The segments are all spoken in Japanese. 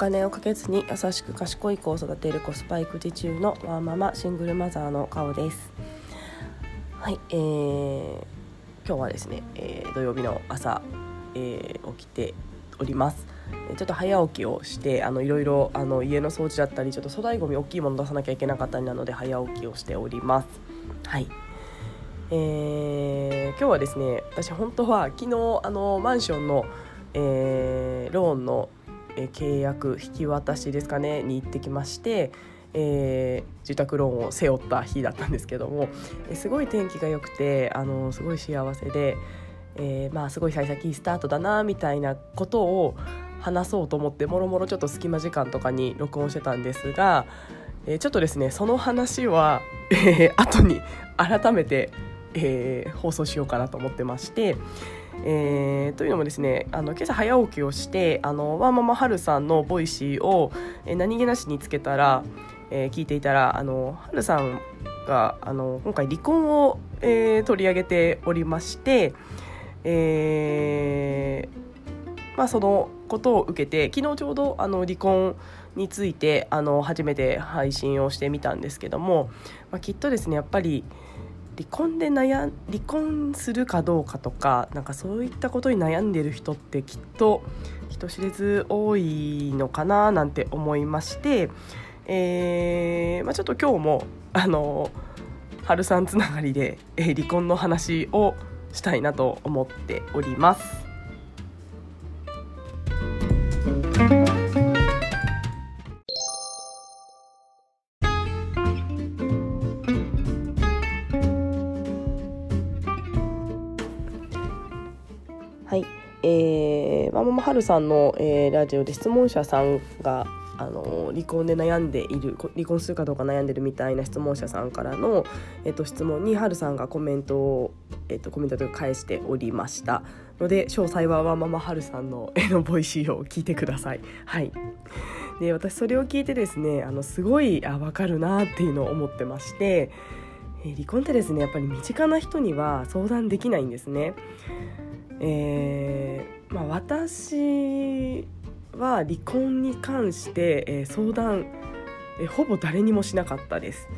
金をかけずに優しく賢い子を育てるコスパ育児中のワーママシングルマザーの顔です。はい、えー、今日はですね、えー、土曜日の朝、えー、起きております。ちょっと早起きをしてあのいろいろあの家の掃除だったりちょっと粗大ごみ大きいもの出さなきゃいけなかったりなので早起きをしております。はい。えー、今日はですね私本当は昨日あのマンションの、えー、ローンの、え、契約引き渡しですかねに行ってきまして、えー、住宅ローンを背負った日だったんですけども、えー、すごい天気が良くてあのすごい幸せで、えー、まあすごい幸先いいスタートだなみたいなことを話そうと思ってもろもろちょっと隙間時間とかに録音してたんですが、えー、ちょっとですねその話は、えー、後に改めてえー、放送しようかなと思ってまして。えー、というのもですねあの今朝早起きをしてあのワーママハルさんの Voicy を、何気なしにつけたら、えー、聞いていたらあのハルさんがあの今回離婚を、えー、取り上げておりまして、えーまあ、そのことを受けて昨日ちょうどあの離婚についてあの初めて配信をしてみたんですけども、まあ、きっとですねやっぱり離婚で悩離婚するかどうかとかなんかそういったことに悩んでる人ってきっと人知れず多いのかななんて思いまして、えーまあ、ちょっと今日もあの春さんつながりで、えー、離婚の話をしたいなと思っております。ワーママハルさんの、えー、ラジオで質問者さんがあの離婚で悩んでいる離婚するかどうか悩んでるみたいな質問者さんからの、えっと、質問にハルさんがコメントを、えっと、コメントで返しておりましたので詳細はワーママハルさんの,、えの Voicy を聞いてください。はいで私それを聞いてですねあのすごいあ分かるなっていうのを思ってまして、え離婚ってですねやっぱり身近な人には相談できないんですね。えーまあ、私は離婚に関して、えー、相談、えー、ほぼ誰にもしなかったです。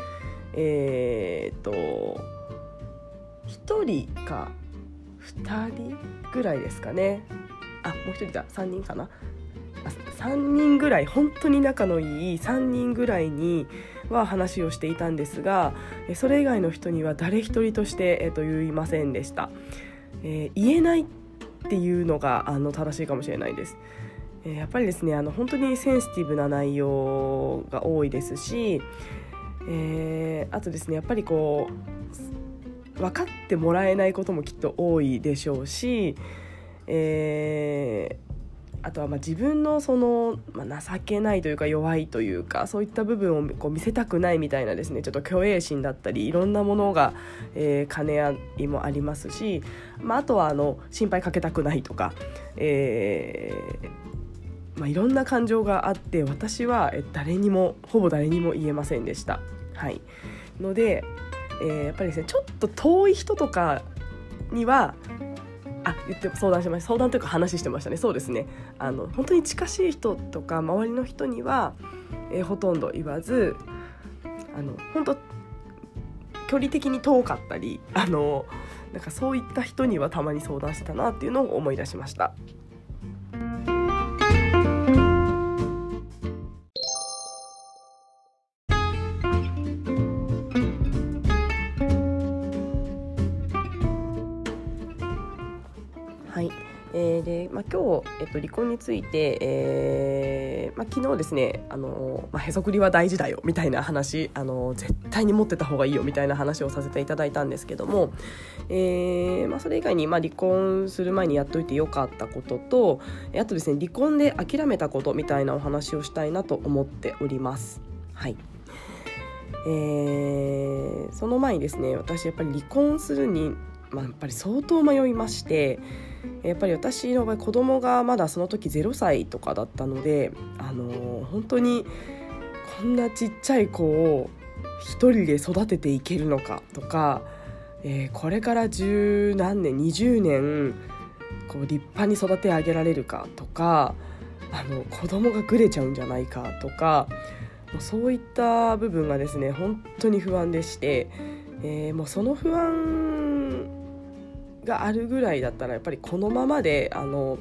えー、っと1人か2人ぐらいですかね。あもう1人だ。3人かな。3人ぐらい本当に仲のいい3人ぐらいには話をしていたんですがそれ以外の人には誰一人として、えー、と言いませんでした、えー、言えないっっていうのがあの正しいかもしれないです。やっぱりですねあの本当にセンシティブな内容が多いですし、えー、あとですねやっぱりこう分かってもらえないこともきっと多いでしょうし、えー、あとはま自分のその、まあ、情けないというか弱いというかそういった部分をこう見せたくないみたいなですねちょっと虚栄心だったりいろんなものが、えー、兼ね合いもありますし、まあ、あとはあの心配かけたくないとか、えーまあ、いろんな感情があって私は誰にもほぼ誰にも言えませんでした。はい、ので、えー、やっぱりですねちょっと遠い人とかにはあ言って相談しました。相談というか話してましたね。そうですね。あの本当に近しい人とか周りの人には、えー、ほとんど言わずあの本当距離的に遠かったりあのなんかそういった人にはたまに相談してたなっていうのを思い出しました。えーでまあ、今日、えっと、離婚について、えーまあ、昨日ですねあの、まあ、へそくりは大事だよみたいな話あの絶対に持ってた方がいいよみたいな話をさせていただいたんですけども、えーまあ、それ以外に、まあ、離婚する前にやっといてよかったこととあとですね離婚で諦めたことみたいなお話をしたいなと思っております。はいえー、その前にですね私やっぱり離婚するにまあ、やっぱり相当迷いましてやっぱり私の場合子供がまだその時0歳とかだったので、あの、本当にこんなちっちゃい子を一人で育てていけるのかとか、えー、これから十何年20年こう立派に育て上げられるかとか、あの子供がぐれちゃうんじゃないかとかもうそういった部分がですね本当に不安でして、えー、もうその不安があるぐらいだったらやっぱりこのままであの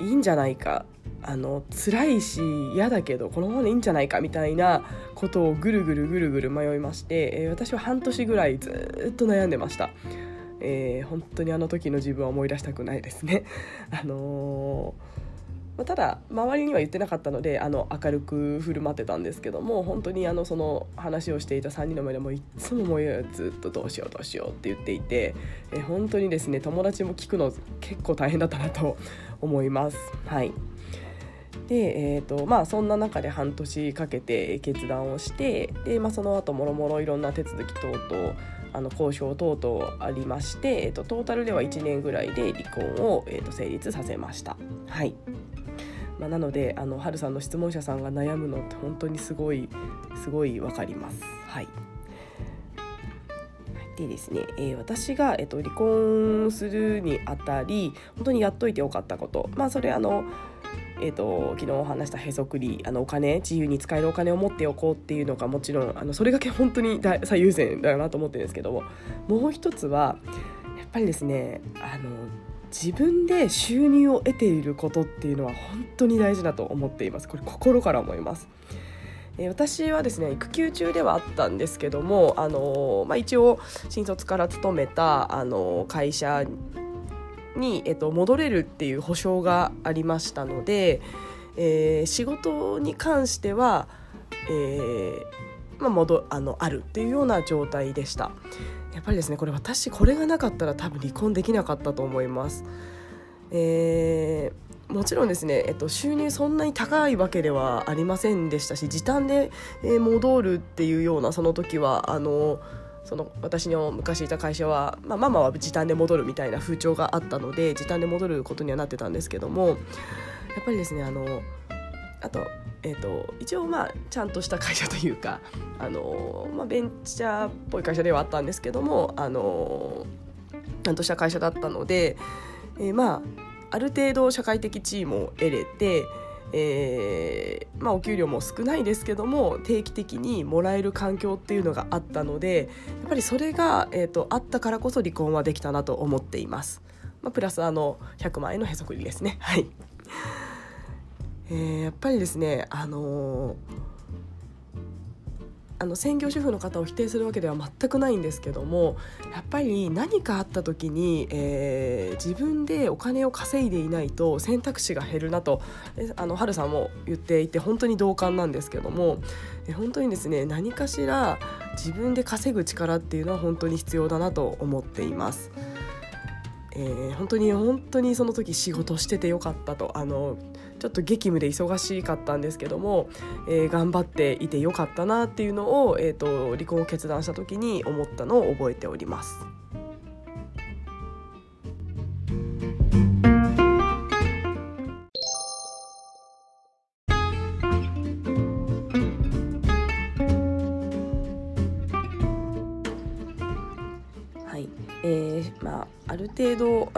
いいんじゃないか。あの辛いし嫌だけどこのままでいいんじゃないかみたいなことをぐるぐるぐるぐる迷いまして、えー、私は半年ぐらいずっと悩んでました、えー、本当にあの時の自分は思い出したくないですね。あのーまあ、ただ周りには言ってなかったのであの明るく振る舞ってたんですけども本当にあのその話をしていた3人の前でもいつももうずっとどうしようどうしようって言っていてえ本当にですね友達も聞くの結構大変だったなと思います。はいで、えーとまあ、そんな中で半年かけて決断をしてで、まあ、その後もろもろいろんな手続き等々あの交渉等々ありまして、えーと、トータルでは1年ぐらいで離婚を、えーと成立させました。はいまあ、なのであの春さんの質問者さんが悩むのって本当にすごいすごい分かります。はい。でですね、えー、私が、えーと、離婚するにあたり本当にやっといてよかったこと。まあそれあのえーと、昨日話したへそくりあのお金自由に使えるお金を持っておこうっていうのがもちろんあのそれがけ本当に最優先だよなと思ってるんですけども。もう一つはやっぱりですねあの自分で収入を得ていることっていうのは本当に大事だと思っていますこれ心から思いますえ私はですね育休中ではあったんですけども、あのまあ、一応新卒から勤めた、あの会社に、えっと、戻れるっていう保証がありましたので、えー、仕事に関しては、えーまあ、戻あのあるっていうような状態でした。やっぱりですねこれ私これがなかったら多分離婚できなかったと思います。えー、もちろんですね、えっと、収入そんなに高いわけではありませんでしたし時短で、戻るっていうようなその時はあのその私の昔いた会社は、まあ、ママは時短で戻るみたいな風潮があったので時短で戻ることにはなってたんですけどもやっぱりですねあのあとえーと、一応まあちゃんとした会社というか、あのまあ、ベンチャーっぽい会社ではあったんですけども、あのちゃんとした会社だったので、えー、まあある程度社会的地位も得れて、えーまあ、お給料も少ないですけども定期的にもらえる環境っていうのがあったのでやっぱりそれが、えーと、あったからこそ離婚はできたなと思っています。まあ、プラスあの100万円のへそくりですね。はいえー、やっぱりですねあのー、あの専業主婦の方を否定するわけでは全くないんですけどもやっぱり何かあった時に、えー、自分でお金を稼いでいないと選択肢が減るなとあの春さんも言っていて本当に同感なんですけども本当にですね何かしら自分で稼ぐ力っていうのは本当に必要だなと思っています。えー、本当に本当にその時仕事しててよかったとあのちょっと激務で忙しかったんですけども、えー、頑張っていてよかったなっていうのを、えーと、離婚を決断した時に思ったのを覚えております。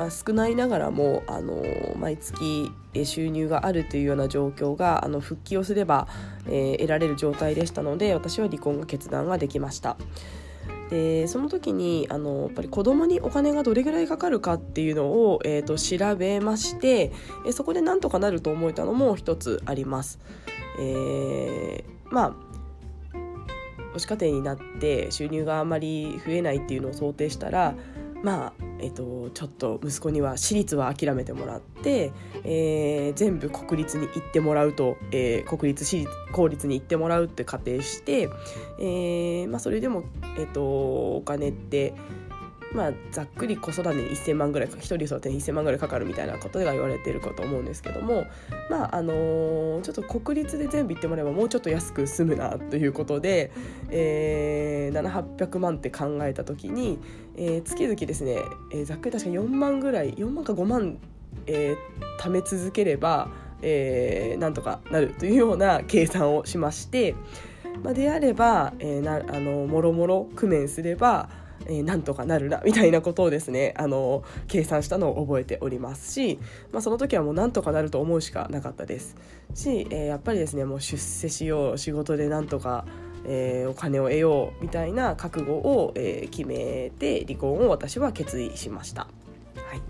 程度少ないながらもあの毎月収入があるというような状況があの復帰をすれば、えー、得られる状態でしたので私は離婚が決断ができました。でその時にあのやっぱり子供にお金がどれぐらいかかるかっていうのを、えーと、調べまして、そこでなんとかなると思えたのも一つあります。えー、まあ母子家庭になって収入があまり増えないっていうのを想定したらまあえっと、ちょっと息子には私立は諦めてもらって、えー、全部国立に行ってもらうと、えー、国立私立公立に行ってもらうって仮定して、えーまあ、それでも、えっと、お金ってまあ、ざっくり子育てに1,000万ぐらい1人育てに1,000万ぐらいかかるみたいなことが言われてるかと思うんですけどもまああのー、ちょっと国立で全部行ってもらえばもうちょっと安く済むなということで、えー、700800万って考えた時に、えー、月々ですね、えー、ざっくり確か4万ぐらい4万か5万、えー、貯め続ければ、えー、なんとかなるというような計算をしまして、まあ、であれば、えー、なあのもろもろ工面すればえー、なんとかなるなみたいなことをですねあの計算したのを覚えておりますし、まあ、その時はもうなんとかなると思うしかなかったです。し、えー、やっぱりですねもう出世しよう仕事でなんとかえー、お金を得ようみたいな覚悟を、えー、決めて離婚を私は決意しました。はい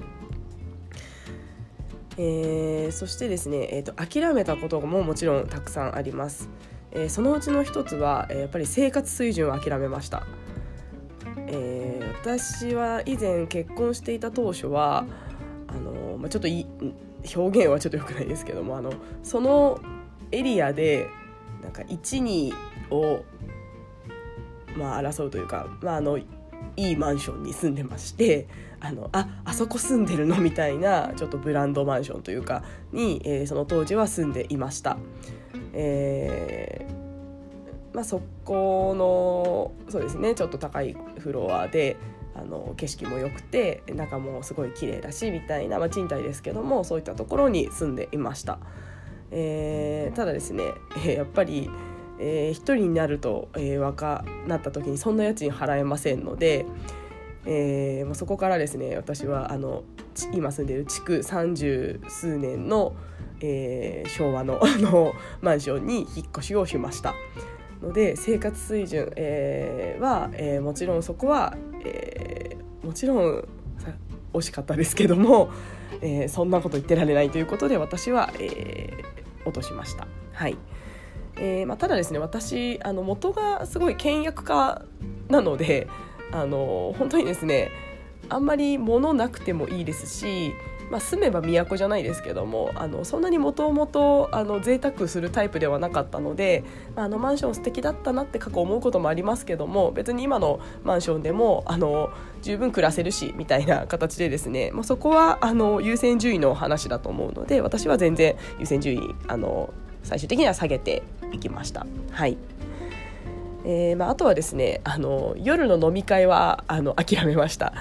えー、そしてですね、えーと、諦めたことももちろんたくさんあります。えー、そのうちの一つは、えー、やっぱり生活水準を諦めました。えー、私は以前結婚していた当初はあの、まあ、ちょっとい表現はちょっと良くないですけどもあのそのエリアでなんか12を、まあ、争うというか、まあ、あのいいマンションに住んでましてあのああそこ住んでるのみたいなちょっとブランドマンションというかに、えー、その当時は住んでいました。えー、まあ、そこのそうですねちょっと高いフロアであの景色も良くて中もすごい綺麗だしみたいな、まあ、賃貸ですけどもそういったところに住んでいました。えー、ただですね、えー、やっぱりえー、1人になると、えー、若なった時にそんな家賃払えませんので、えーまあ、そこからですね私はあの今住んでいる築三十数年の、えー、昭和の のマンションに引っ越しをしましたので生活水準、えー、は、えー、もちろんそこは、えー、もちろん惜しかったですけども、えー、そんなこと言ってられないということで私は、えー、落としました。はいえーまあ、ただですね私あの元がすごい倹約家なのであの本当にですねあんまり物なくてもいいですし、まあ、住めば都じゃないですけどもあのそんなにもともと贅沢するタイプではなかったので、あのマンション素敵だったなって過去思うこともありますけども別に今のマンションでもあの十分暮らせるしみたいな形でですね、まあ、そこはあの優先順位の話だと思うので私は全然優先順位あの最終的には下げていきました。はいえーまあ、あとはですねあの夜の飲み会はあの諦めました。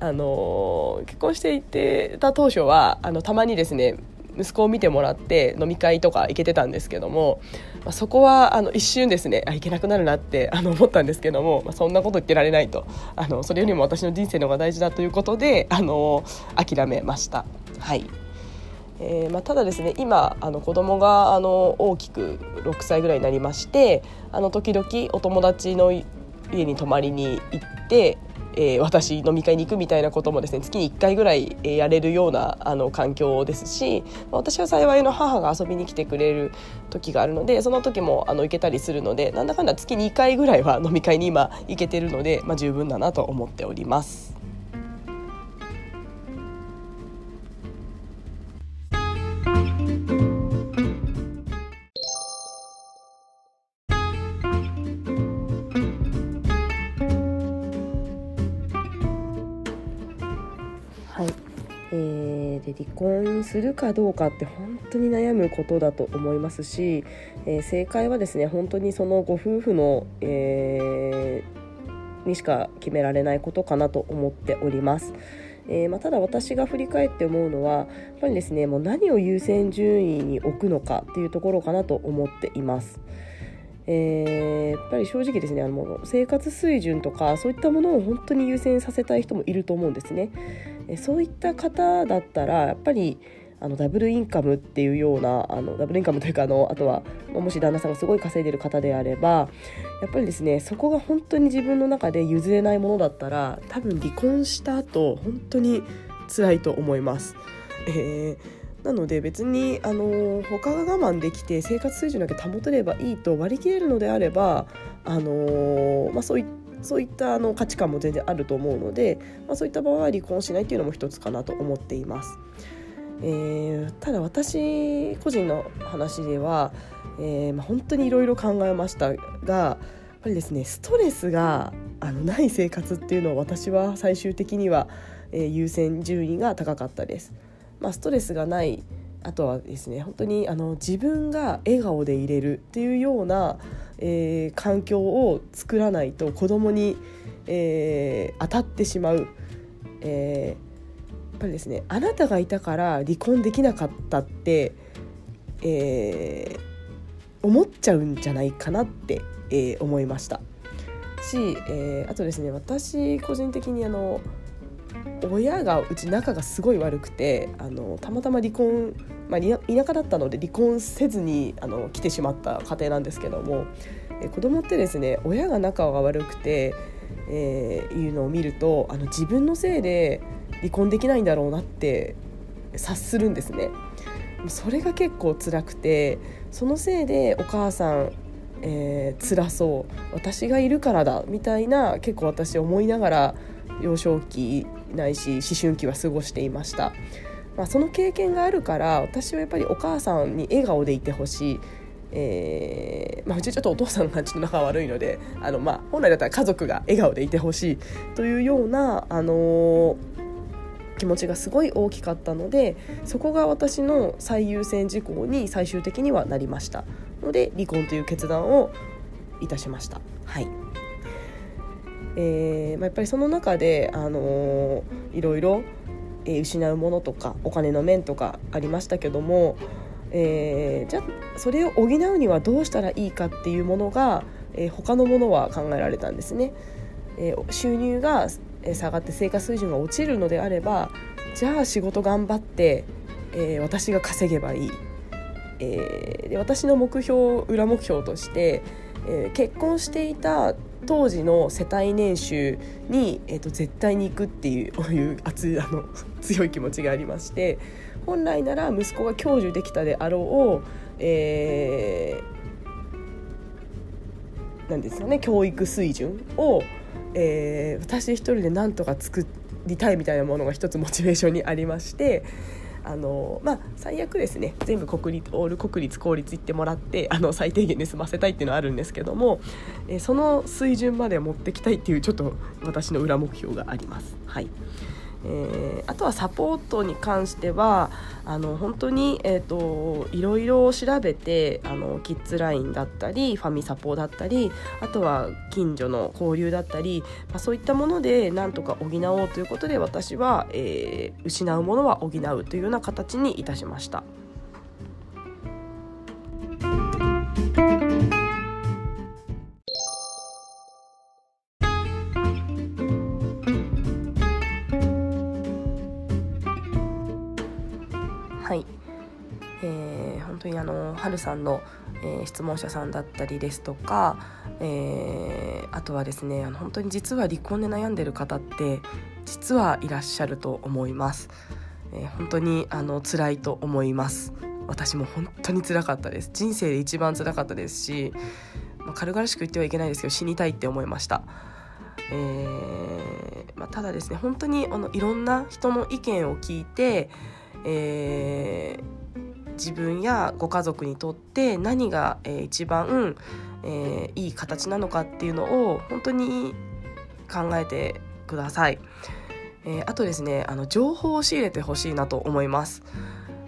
あの結婚していてた当初はあのたまにですね息子を見てもらって飲み会とか行けてたんですけども、まあ、そこはあの一瞬ですねあ行けなくなるなってあの思ったんですけども、まあ、そんなこと言ってられないとあのそれよりも私の人生の方が大事だということであの諦めました。はいえーまあ、ただですね今あの子供があの大きく6歳ぐらいになりましてあの時々お友達の家に泊まりに行って、えー、私飲み会に行くみたいなこともですね月に1回ぐらい、えー、やれるようなあの環境ですし、私は幸いの母が遊びに来てくれる時があるのでその時もあの行けたりするのでなんだかんだ月2回ぐらいは飲み会に今行けてるので、まあ、十分だなと思っております。えーで離婚するかどうかって本当に悩むことだと思いますし、えー、正解はですね本当にそのご夫婦の、えー、にしか決められないことかなと思っております。えーまあ、ただ私が振り返って思うのはやっぱりですねもう何を優先順位に置くのかっていうところかなと思っています。えー、やっぱり正直ですねあの生活水準とかそういったものを本当に優先させたい人もいると思うんですね。そういった方だったらやっぱりあのダブルインカムっていうようなあのダブルインカムというかあのあとはもし旦那さんがすごい稼いでる方であればやっぱりですねそこが本当に自分の中で譲れないものだったら多分離婚した後本当に辛いと思います。えーなので別にあの他が我慢できて生活水準だけ保てればいいと割り切れるのであればあの、まあ、そういったそういったあの価値観も全然あると思うので、まあ、そういった場合は離婚しないっていうのも一つかなと思っています。えー、ただ私個人の話では、えーまあ、本当にいろいろ考えましたがやっぱりですねストレスがあのない生活っていうのは私は最終的には、えー、優先順位が高かったです。まあ、ストレスがないあとはですね本当にあの自分が笑顔でいれるっていうような、えー、環境を作らないと子供に、えー、当たってしまう、えー、やっぱりですねあなたがいたから離婚できなかったって、えー、思っちゃうんじゃないかなって、えー、思いました。し、えー、あとですね私個人的にあの親がうち仲がすごい悪くてあのたまたま離婚、まあ、田舎だったので離婚せずにあの来てしまった家庭なんですけども、え子供ってですね親が仲が悪くて、えー、いうのを見るとあの自分のせいで離婚できないんだろうなって察するんですね。それが結構辛くてそのせいでお母さんえー、辛そう私がいるからだみたいな結構私思いながら幼少期ないし思春期は過ごしていました、まあ、その経験があるから私はやっぱりお母さんに笑顔でいてほしい。えーまあ、うちちょっとお父さんがちょっと仲悪いのであの、まあ、本来だったら家族が笑顔でいてほしい。というような、あのー、気持ちがすごい大きかったのでそこが私の最優先事項に最終的にはなりました。ので離婚という決断をいたしました。はい。えーまあ、やっぱりその中で、あのー、いろいろ、えー、失うものとかお金の面とかありましたけども、えー、じゃあそれを補うにはどうしたらいいかっていうものが、えー、他のものは考えられたんですね。えー、収入が下がって生活水準が落ちるのであればじゃあ仕事頑張って、えー、私が稼げばいい、えー、で私の目標裏目標として、えー、結婚していた当時の世帯年収に、えーと、絶対に行くっていう いう熱いあの 強い気持ちがありまして本来なら息子が享受できたであろう、えー、なんですかね教育水準を、えー、私一人で何とか作りたいみたいなものが一つモチベーションにありましてあのまあ、最悪ですね全部国立オール国立公立行ってもらってあの最低限で済ませたいっていうのはあるんですけども、え、その水準まで持ってきたいっていうちょっと私の裏目標があります。はいえー、あとはサポートに関してはあの本当に、えーと、いろいろ調べてあのキッズラインだったりファミサポだったりあとは近所の交流だったり、まあ、そういったものでなんとか補おうということで私は、えー、失うものは補うというような形にいたしました。さんの、えー、質問者さんだったりですとか、えー、あとはですねあの本当に実は離婚で悩んでる方って実はいらっしゃると思います。えー、本当にあの辛いと思います。私も本当に辛かったです。人生で一番辛かったですし、まあ、軽々しく言ってはいけないですけど死にたいって思いました、えーまあ、ただですね本当にあのいろんな人の意見を聞いて、えー、自分やご家族にとって何が、えー、一番、えー、いい形なのかっていうのを本当に考えてください。えー、あとですねあの情報を仕入れてほしいなと思います。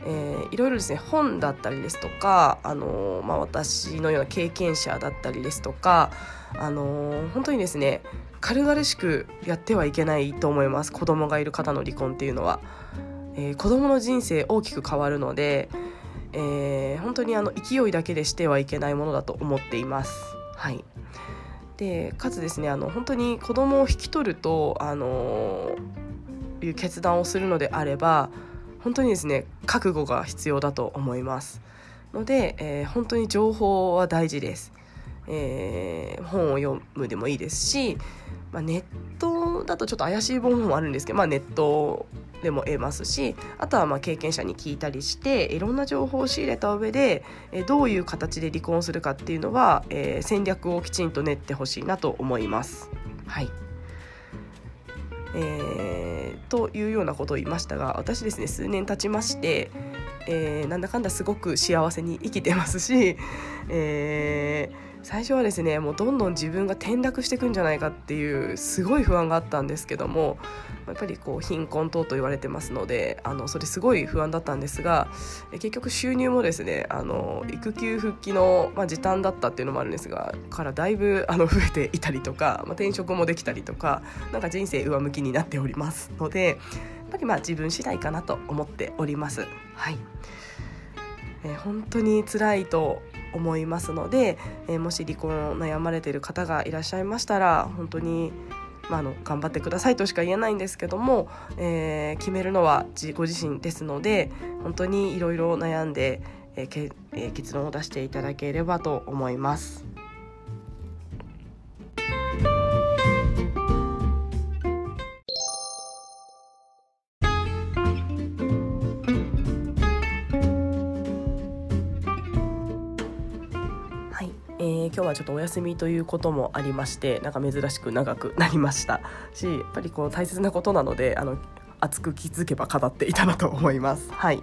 えー、いろいろですね本だったりですとか、あのー、まあ、私のような経験者だったりですとか、あのー、本当にですね軽々しくやってはいけないと思います子供がいる方の離婚っていうのは、えー、子供の人生大きく変わるので、えー、本当にあの勢いだけでしてはいけないものだと思っています。はい。でかつですねあの本当に子供を引き取るとあのいう決断をするのであれば本当にですね覚悟が必要だと思います。ので、えー、本当に情報は大事です、えー、本を読むでもいいですし、まあ、ネットだとちょっと怪しい本もあるんですけど、まあ、ネットでも得ますしあとはまあ経験者に聞いたりしていろんな情報を仕入れた上でどういう形で離婚するかっていうのは、えー、戦略をきちんと練ってほしいなと思います。はいえー、というようなことを言いましたが私ですね数年経ちまして、えー、なんだかんだすごく幸せに生きてますし、え最初はですねもうどんどん自分が転落していくんじゃないかっていうすごい不安があったんですけどもやっぱりこう貧困等と言われてますのであのそれすごい不安だったんですが結局収入もですねあの育休復帰の、まあ、時短だったっていうのもあるんですがからだいぶあの増えていたりとか、まあ、転職もできたりとかなんか人生上向きになっておりますのでやっぱりまあ自分次第かなと思っております。はいえー、本当に辛いと思いますので、えー、もし離婚を悩まれている方がいらっしゃいましたら本当にまあ、あの頑張ってくださいとしか言えないんですけども、えー、決めるのはご自身ですので本当にいろいろ悩んで、えー、結論を出していただければと思います。はちょっとお休みということもありましてなんか珍しく長くなりましたしやっぱりこう大切なことなのであの熱く気づけば語っていたなと思います。はい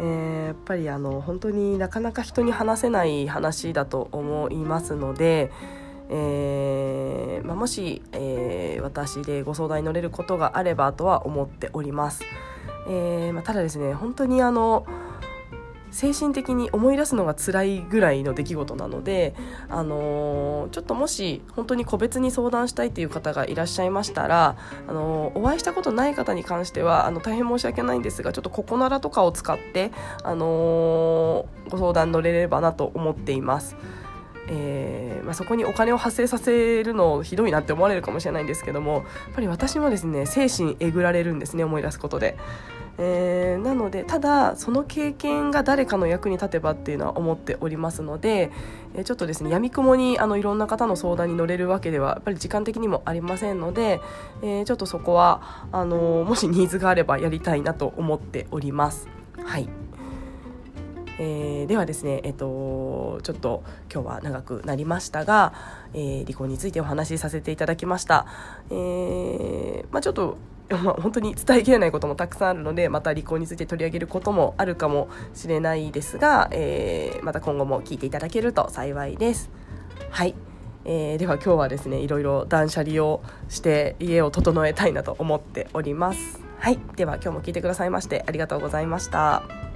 えー、やっぱりあの本当になかなか人に話せない話だと思いますので、えーまあ、もし、えー、私でご相談に乗れることがあればとは思っております。えーまあ、ただですね本当にあの精神的に思い出すのが辛いぐらいの出来事なので、あのー、ちょっともし本当に個別に相談したいという方がいらっしゃいましたら、あのー、お会いしたことない方に関してはあの大変申し訳ないんですがちょっとここならとかを使って、あのー、ご相談乗れればなと思っています。えーまあ、そこにお金を発生させるのひどいなって思われるかもしれないんですけどもやっぱり私もですね精神えぐられるんですね思い出すことで。えー、なのでただその経験が誰かの役に立てばっていうのは思っておりますので、えー、ちょっとですねやみくもにあのいろんな方の相談に乗れるわけではやっぱり時間的にもありませんので、えー、ちょっとそこはあのもしニーズがあればやりたいなと思っております。はいえー、ではですね、えっと、ちょっと今日は長くなりましたが、えー、離婚についてお話しさせていただきました。えーまあ、ちょっと まあ、本当に伝えきれないこともたくさんあるのでまた離婚について取り上げることもあるかもしれないですが、えー、また今後も聞いていただけると幸いです。はい、えー、では今日はですねいろいろ断捨離をして家を整えたいなと思っております。はい、では今日も聞いてくださいましてありがとうございました。